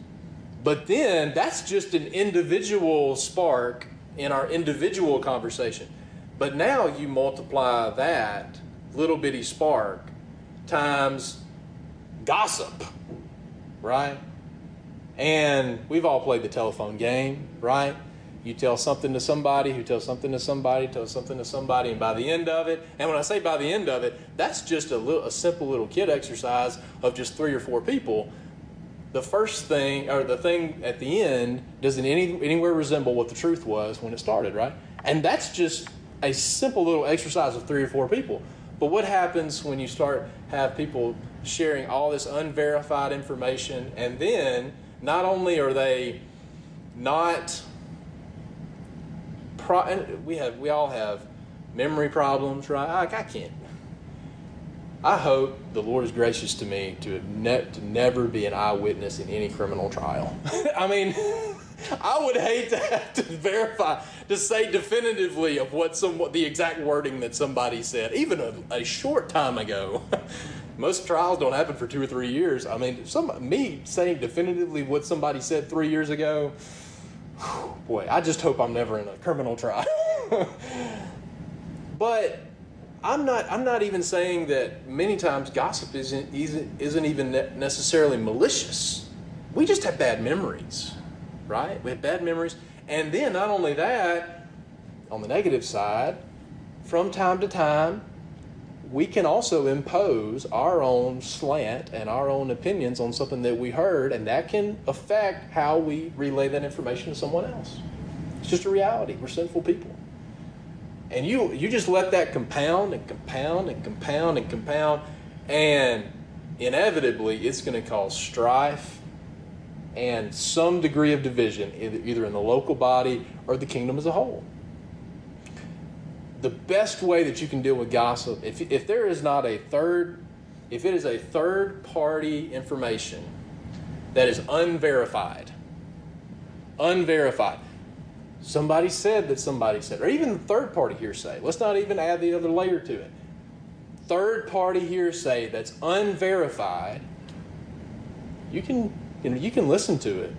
But then that's just an individual spark in our individual conversation. But now you multiply that little bitty spark times gossip, right? And we've all played the telephone game, right? You tell something to somebody who tells something to somebody, tells something to somebody, and by the end of it, and when I say by the end of it, that's just a little a simple little kid exercise of just three or four people. The first thing or the thing at the end doesn't any, anywhere resemble what the truth was when it started, right? And that's just a simple little exercise of three or four people. But what happens when you start have people sharing all this unverified information and then not only are they not pro- we have we all have memory problems, right? I, I can't. I hope the Lord is gracious to me to ne- to never be an eyewitness in any criminal trial. I mean, I would hate to have to verify to say definitively of what some the exact wording that somebody said, even a, a short time ago. most trials don't happen for two or three years. I mean, some me saying definitively what somebody said three years ago, boy, I just hope I'm never in a criminal trial. but I'm not. I'm not even saying that many times gossip isn't isn't, isn't even necessarily malicious. We just have bad memories, right? We have bad memories, and then not only that, on the negative side, from time to time, we can also impose our own slant and our own opinions on something that we heard, and that can affect how we relay that information to someone else. It's just a reality. We're sinful people. And you you just let that compound and compound and compound and compound, and inevitably it's going to cause strife and some degree of division, either in the local body or the kingdom as a whole the best way that you can deal with gossip, if, if there is not a third, if it is a third party information that is unverified, unverified, somebody said that somebody said, or even third party hearsay, let's not even add the other layer to it. Third party hearsay that's unverified, you can, you know, you can listen to it,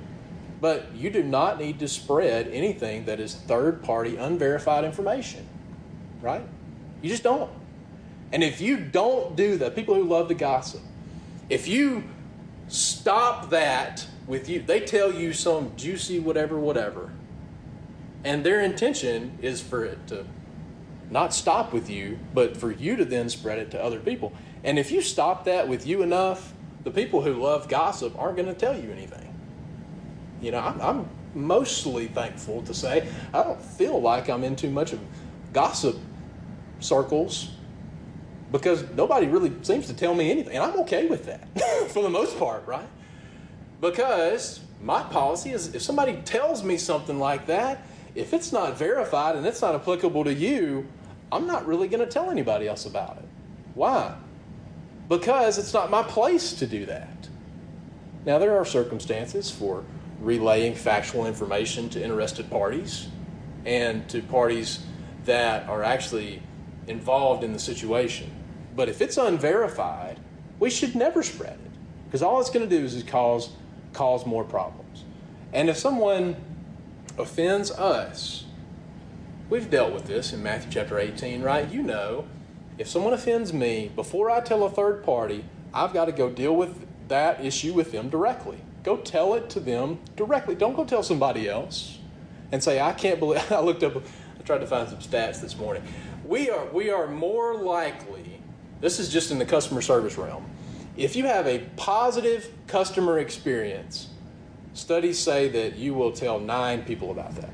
but you do not need to spread anything that is third party unverified information right? You just don't. And if you don't do that, people who love to gossip, if you stop that with you, they tell you some juicy whatever, whatever, and their intention is for it to not stop with you, but for you to then spread it to other people. And if you stop that with you enough, the people who love gossip aren't going to tell you anything. You know, I'm, I'm mostly thankful to say I don't feel like I'm in too much of gossip circles because nobody really seems to tell me anything. And I'm okay with that for the most part, right? Because my policy is if somebody tells me something like that, if it's not verified and it's not applicable to you, I'm not really going to tell anybody else about it. Why? Because it's not my place to do that. Now, there are circumstances for relaying factual information to interested parties and to parties that are actually involved in the situation. But if it's unverified, we should never spread it because all it's going to do is cause cause more problems. And if someone offends us, we've dealt with this in Matthew chapter 18, right? You know, if someone offends me, before I tell a third party, I've got to go deal with that issue with them directly. Go tell it to them directly. Don't go tell somebody else and say, I can't believe. I looked up, I tried to find some stats this morning we are we are more likely this is just in the customer service realm if you have a positive customer experience studies say that you will tell nine people about that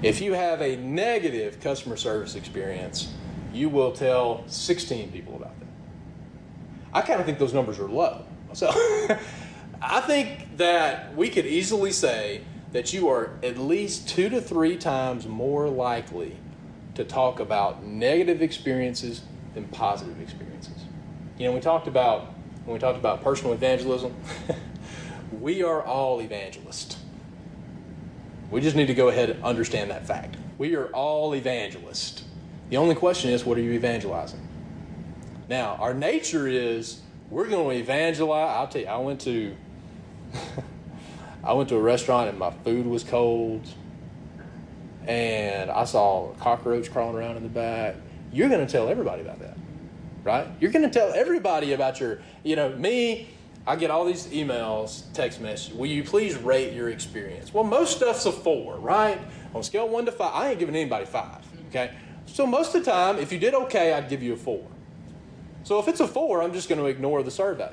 if you have a negative customer service experience you will tell 16 people about that i kind of think those numbers are low so i think that we could easily say that you are at least two to three times more likely to talk about negative experiences than positive experiences. You know, we talked about when we talked about personal evangelism, we are all evangelists. We just need to go ahead and understand that fact. We are all evangelists. The only question is, what are you evangelizing? Now, our nature is we're going to evangelize. I'll tell you, I went to I went to a restaurant and my food was cold and I saw a cockroach crawling around in the back, you're going to tell everybody about that, right? You're going to tell everybody about your, you know, me. I get all these emails, text messages. Will you please rate your experience? Well, most stuff's a four, right? On scale one to five, I ain't giving anybody five. Okay, so most of the time, if you did okay, I'd give you a four. So if it's a four, I'm just going to ignore the survey.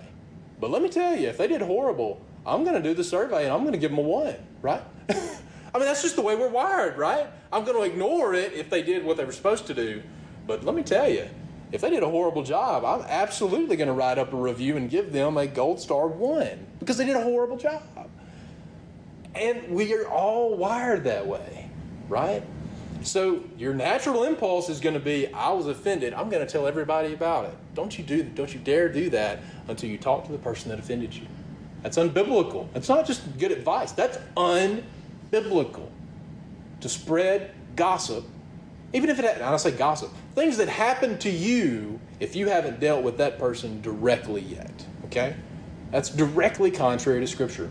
But let me tell you, if they did horrible, I'm going to do the survey and I'm going to give them a one, right? I mean, that's just the way we're wired, right? I'm going to ignore it if they did what they were supposed to do. But let me tell you, if they did a horrible job, I'm absolutely going to write up a review and give them a gold star one because they did a horrible job. And we are all wired that way, right? So your natural impulse is going to be, I was offended. I'm going to tell everybody about it. Don't you do don't you dare do that until you talk to the person that offended you. That's unbiblical. It's not just good advice. That's unbiblical to spread gossip, even if it, and I say gossip, things that happen to you if you haven't dealt with that person directly yet. Okay? That's directly contrary to Scripture.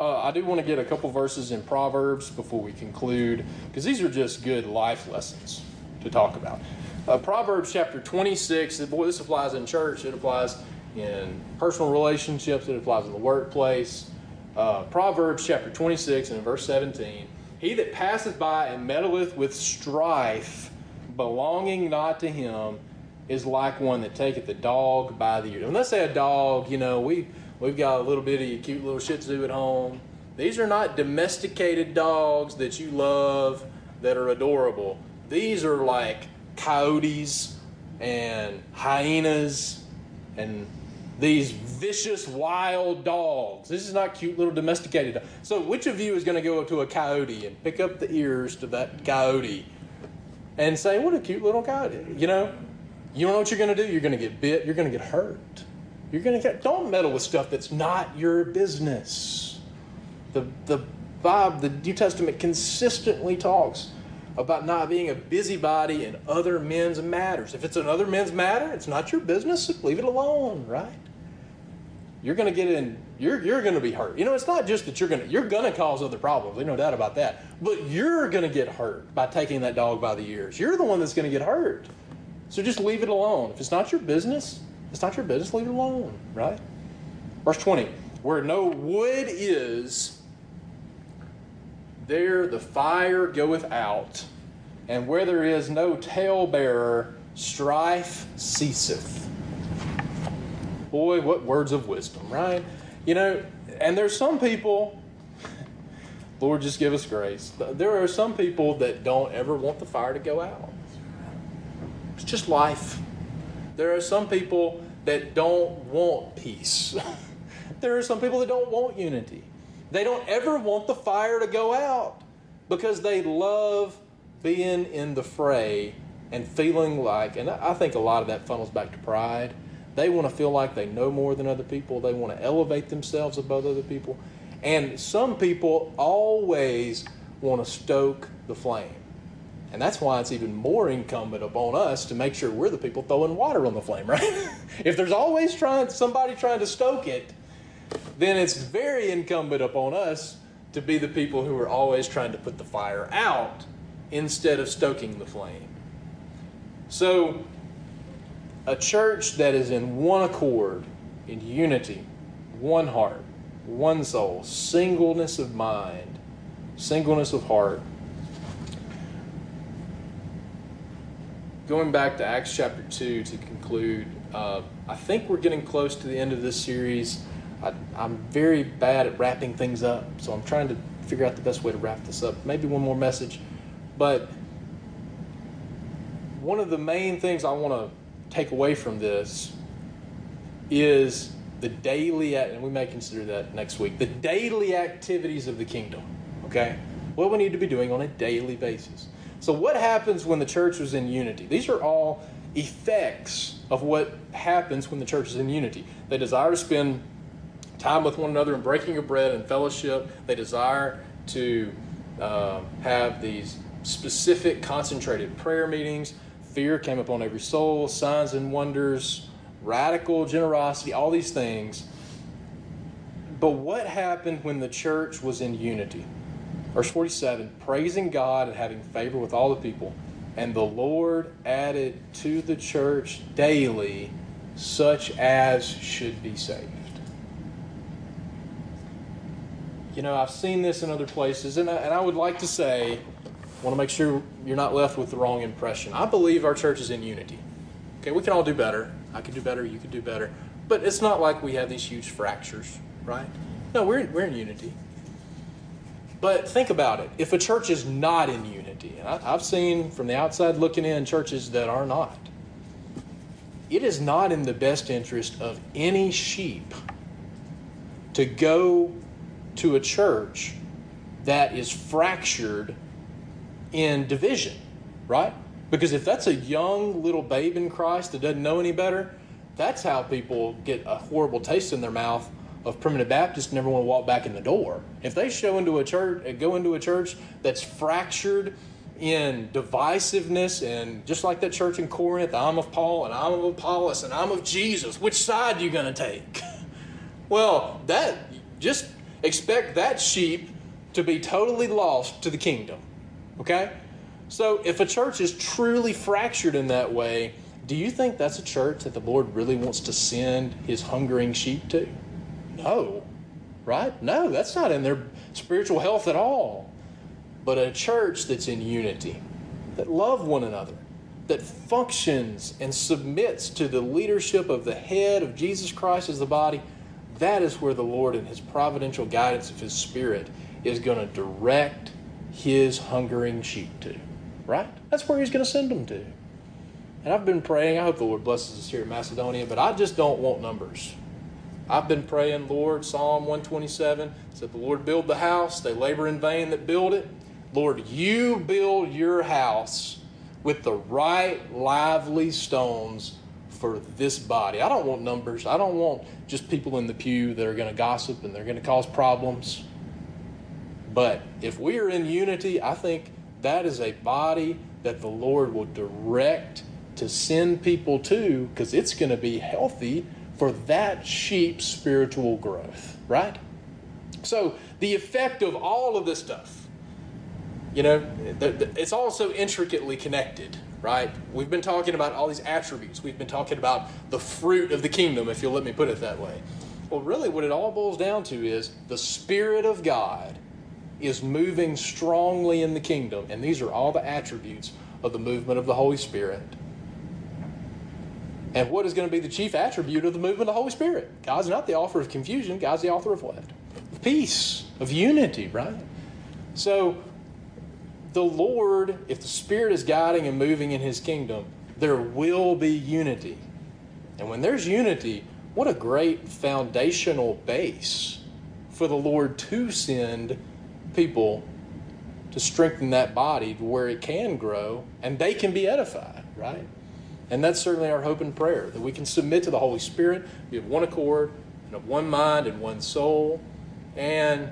Uh, I do want to get a couple verses in Proverbs before we conclude, because these are just good life lessons to talk about. Uh, Proverbs chapter 26, boy, this applies in church, it applies in personal relationships, it applies in the workplace. Uh, Proverbs chapter 26 and verse 17 He that passeth by and meddleth with strife, belonging not to him, is like one that taketh the dog by the ear. When let's say a dog, you know, we we've got a little bitty cute little Shih Tzu at home. These are not domesticated dogs that you love that are adorable. These are like coyotes and hyenas and these vicious wild dogs. This is not cute little domesticated. So, which of you is going to go up to a coyote and pick up the ears to that coyote and say, "What a cute little coyote"? You know, you don't know what you're going to do? You're going to get bit. You're going to get hurt. You're going to get. Don't meddle with stuff that's not your business. The the Bob, the New Testament consistently talks about not being a busybody in other men's matters. If it's another men's matter, it's not your business. Leave it alone, right? You're going to get in. You're you're going to be hurt. You know, it's not just that you're going to you're going to cause other problems. There's no doubt about that. But you're going to get hurt by taking that dog by the ears. You're the one that's going to get hurt. So just leave it alone. If it's not your business, it's not your business. Leave it alone, right? Verse 20. Where no wood is, there the fire goeth out, and where there is no talebearer, strife ceaseth. Boy, what words of wisdom, right? You know, and there's some people, Lord, just give us grace. There are some people that don't ever want the fire to go out. It's just life. There are some people that don't want peace. there are some people that don't want unity. They don't ever want the fire to go out because they love being in the fray and feeling like, and I think a lot of that funnels back to pride. They want to feel like they know more than other people. They want to elevate themselves above other people. And some people always want to stoke the flame. And that's why it's even more incumbent upon us to make sure we're the people throwing water on the flame, right? if there's always trying somebody trying to stoke it, then it's very incumbent upon us to be the people who are always trying to put the fire out instead of stoking the flame. So, a church that is in one accord, in unity, one heart, one soul, singleness of mind, singleness of heart, going back to Acts chapter 2 to conclude, uh, I think we're getting close to the end of this series. I, am very bad at wrapping things up, so I'm trying to figure out the best way to wrap this up. Maybe one more message. But one of the main things I want to take away from this is the daily, and we may consider that next week, the daily activities of the kingdom. Okay? What we need to be doing on a daily basis. So, what happens when the church was in unity? These are all effects of what happens when the church is in unity. They desire to spend time with one another in breaking of bread and fellowship. They desire to uh, have these specific, concentrated prayer meetings. Fear came upon every soul, signs and wonders, radical generosity, all these things. But what happened when the church was in unity? Verse 47 praising God and having favor with all the people. And the Lord added to the church daily such as should be saved. You know, I've seen this in other places, and I, and I would like to say, want to make sure you're not left with the wrong impression. I believe our church is in unity. Okay, we can all do better. I can do better, you can do better. But it's not like we have these huge fractures, right? No, we're, we're in unity. But think about it. If a church is not in unity, and I, have seen from the outside looking in churches that are not, it is not in the best interest of any sheep to go to a church that is fractured in division, right? Because if that's a young little babe in Christ that doesn't know any better, that's how people get a horrible taste in their mouth of primitive Baptists never want to walk back in the door. If they show into a church, uh, go into a church that's fractured in divisiveness, and just like that church in Corinth, I'm of Paul and I'm of Apollos and I'm of Jesus. Which side are you going to take? well, that just expect that sheep to be totally lost to the kingdom. Okay? So if a church is truly fractured in that way, do you think that's a church that the Lord really wants to send his hungering sheep to? No. Right? No, that's not in their spiritual health at all. But a church that's in unity, that love one another, that functions and submits to the leadership of the head of Jesus Christ as the body, that is where the Lord and his providential guidance of his spirit is going to direct his hungering sheep to. Right? That's where he's going to send them to. And I've been praying, I hope the Lord blesses us here in Macedonia, but I just don't want numbers. I've been praying, Lord, Psalm 127 said, The Lord build the house, they labor in vain that build it. Lord, you build your house with the right, lively stones for this body. I don't want numbers. I don't want just people in the pew that are going to gossip and they're going to cause problems. But if we are in unity, I think that is a body that the Lord will direct to send people to because it's going to be healthy for that sheep's spiritual growth, right? So, the effect of all of this stuff, you know, it's all so intricately connected, right? We've been talking about all these attributes. We've been talking about the fruit of the kingdom, if you'll let me put it that way. Well, really, what it all boils down to is the Spirit of God is moving strongly in the kingdom, and these are all the attributes of the movement of the Holy Spirit. And what is going to be the chief attribute of the movement of the Holy Spirit? God's not the author of confusion, God's the author of what? Peace, of unity, right? So, the Lord, if the Spirit is guiding and moving in His kingdom, there will be unity. And when there's unity, what a great foundational base for the Lord to send people to strengthen that body to where it can grow and they can be edified, right? And that's certainly our hope and prayer that we can submit to the Holy Spirit, be of one accord, and of one mind and one soul. And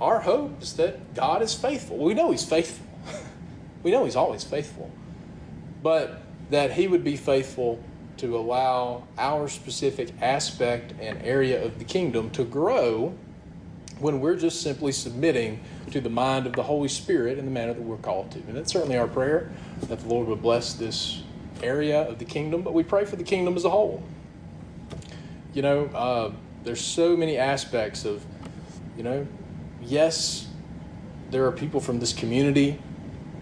our hope is that God is faithful. We know He's faithful, we know He's always faithful. But that He would be faithful to allow our specific aspect and area of the kingdom to grow when we're just simply submitting to the mind of the Holy Spirit in the manner that we're called to. And that's certainly our prayer that the Lord would bless this area of the kingdom, but we pray for the kingdom as a whole. You know, uh, there's so many aspects of, you know, yes, there are people from this community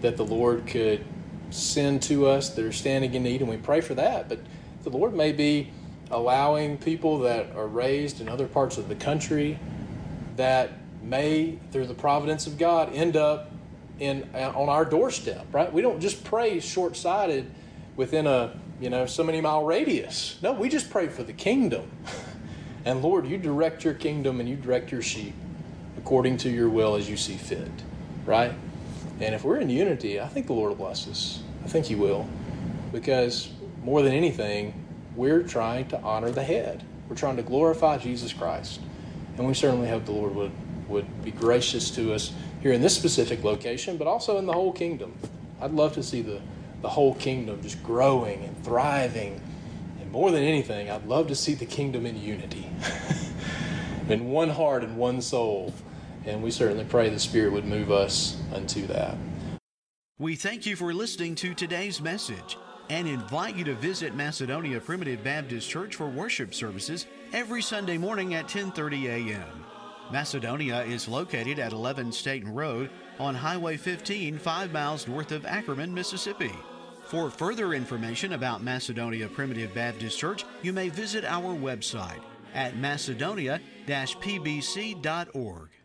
that the Lord could send to us that are standing in need, and we pray for that. But the Lord may be allowing people that are raised in other parts of the country that may, through the providence of God, end up in on our doorstep. Right? We don't just pray short-sighted within a you know so many mile radius. No, we just pray for the kingdom. And Lord, you direct your kingdom and you direct your sheep according to your will as you see fit, right? And if we're in unity, I think the Lord will bless us. I think He will. Because more than anything, we're trying to honor the head. We're trying to glorify Jesus Christ. And we certainly hope the Lord would, would be gracious to us here in this specific location, but also in the whole kingdom. I'd love to see the the whole kingdom just growing and thriving. And more than anything, I'd love to see the kingdom in unity, in one heart and one soul. And we certainly pray the Spirit would move us unto that. We thank you for listening to today's message and invite you to visit Macedonia Primitive Baptist Church for worship services every Sunday morning at 10:30 a.m. Macedonia is located at 11 Staten Road on Highway 15, 5 miles north of Ackerman, Mississippi. For further information about Macedonia Primitive Baptist Church, you may visit our website at macedonia-pbc.org.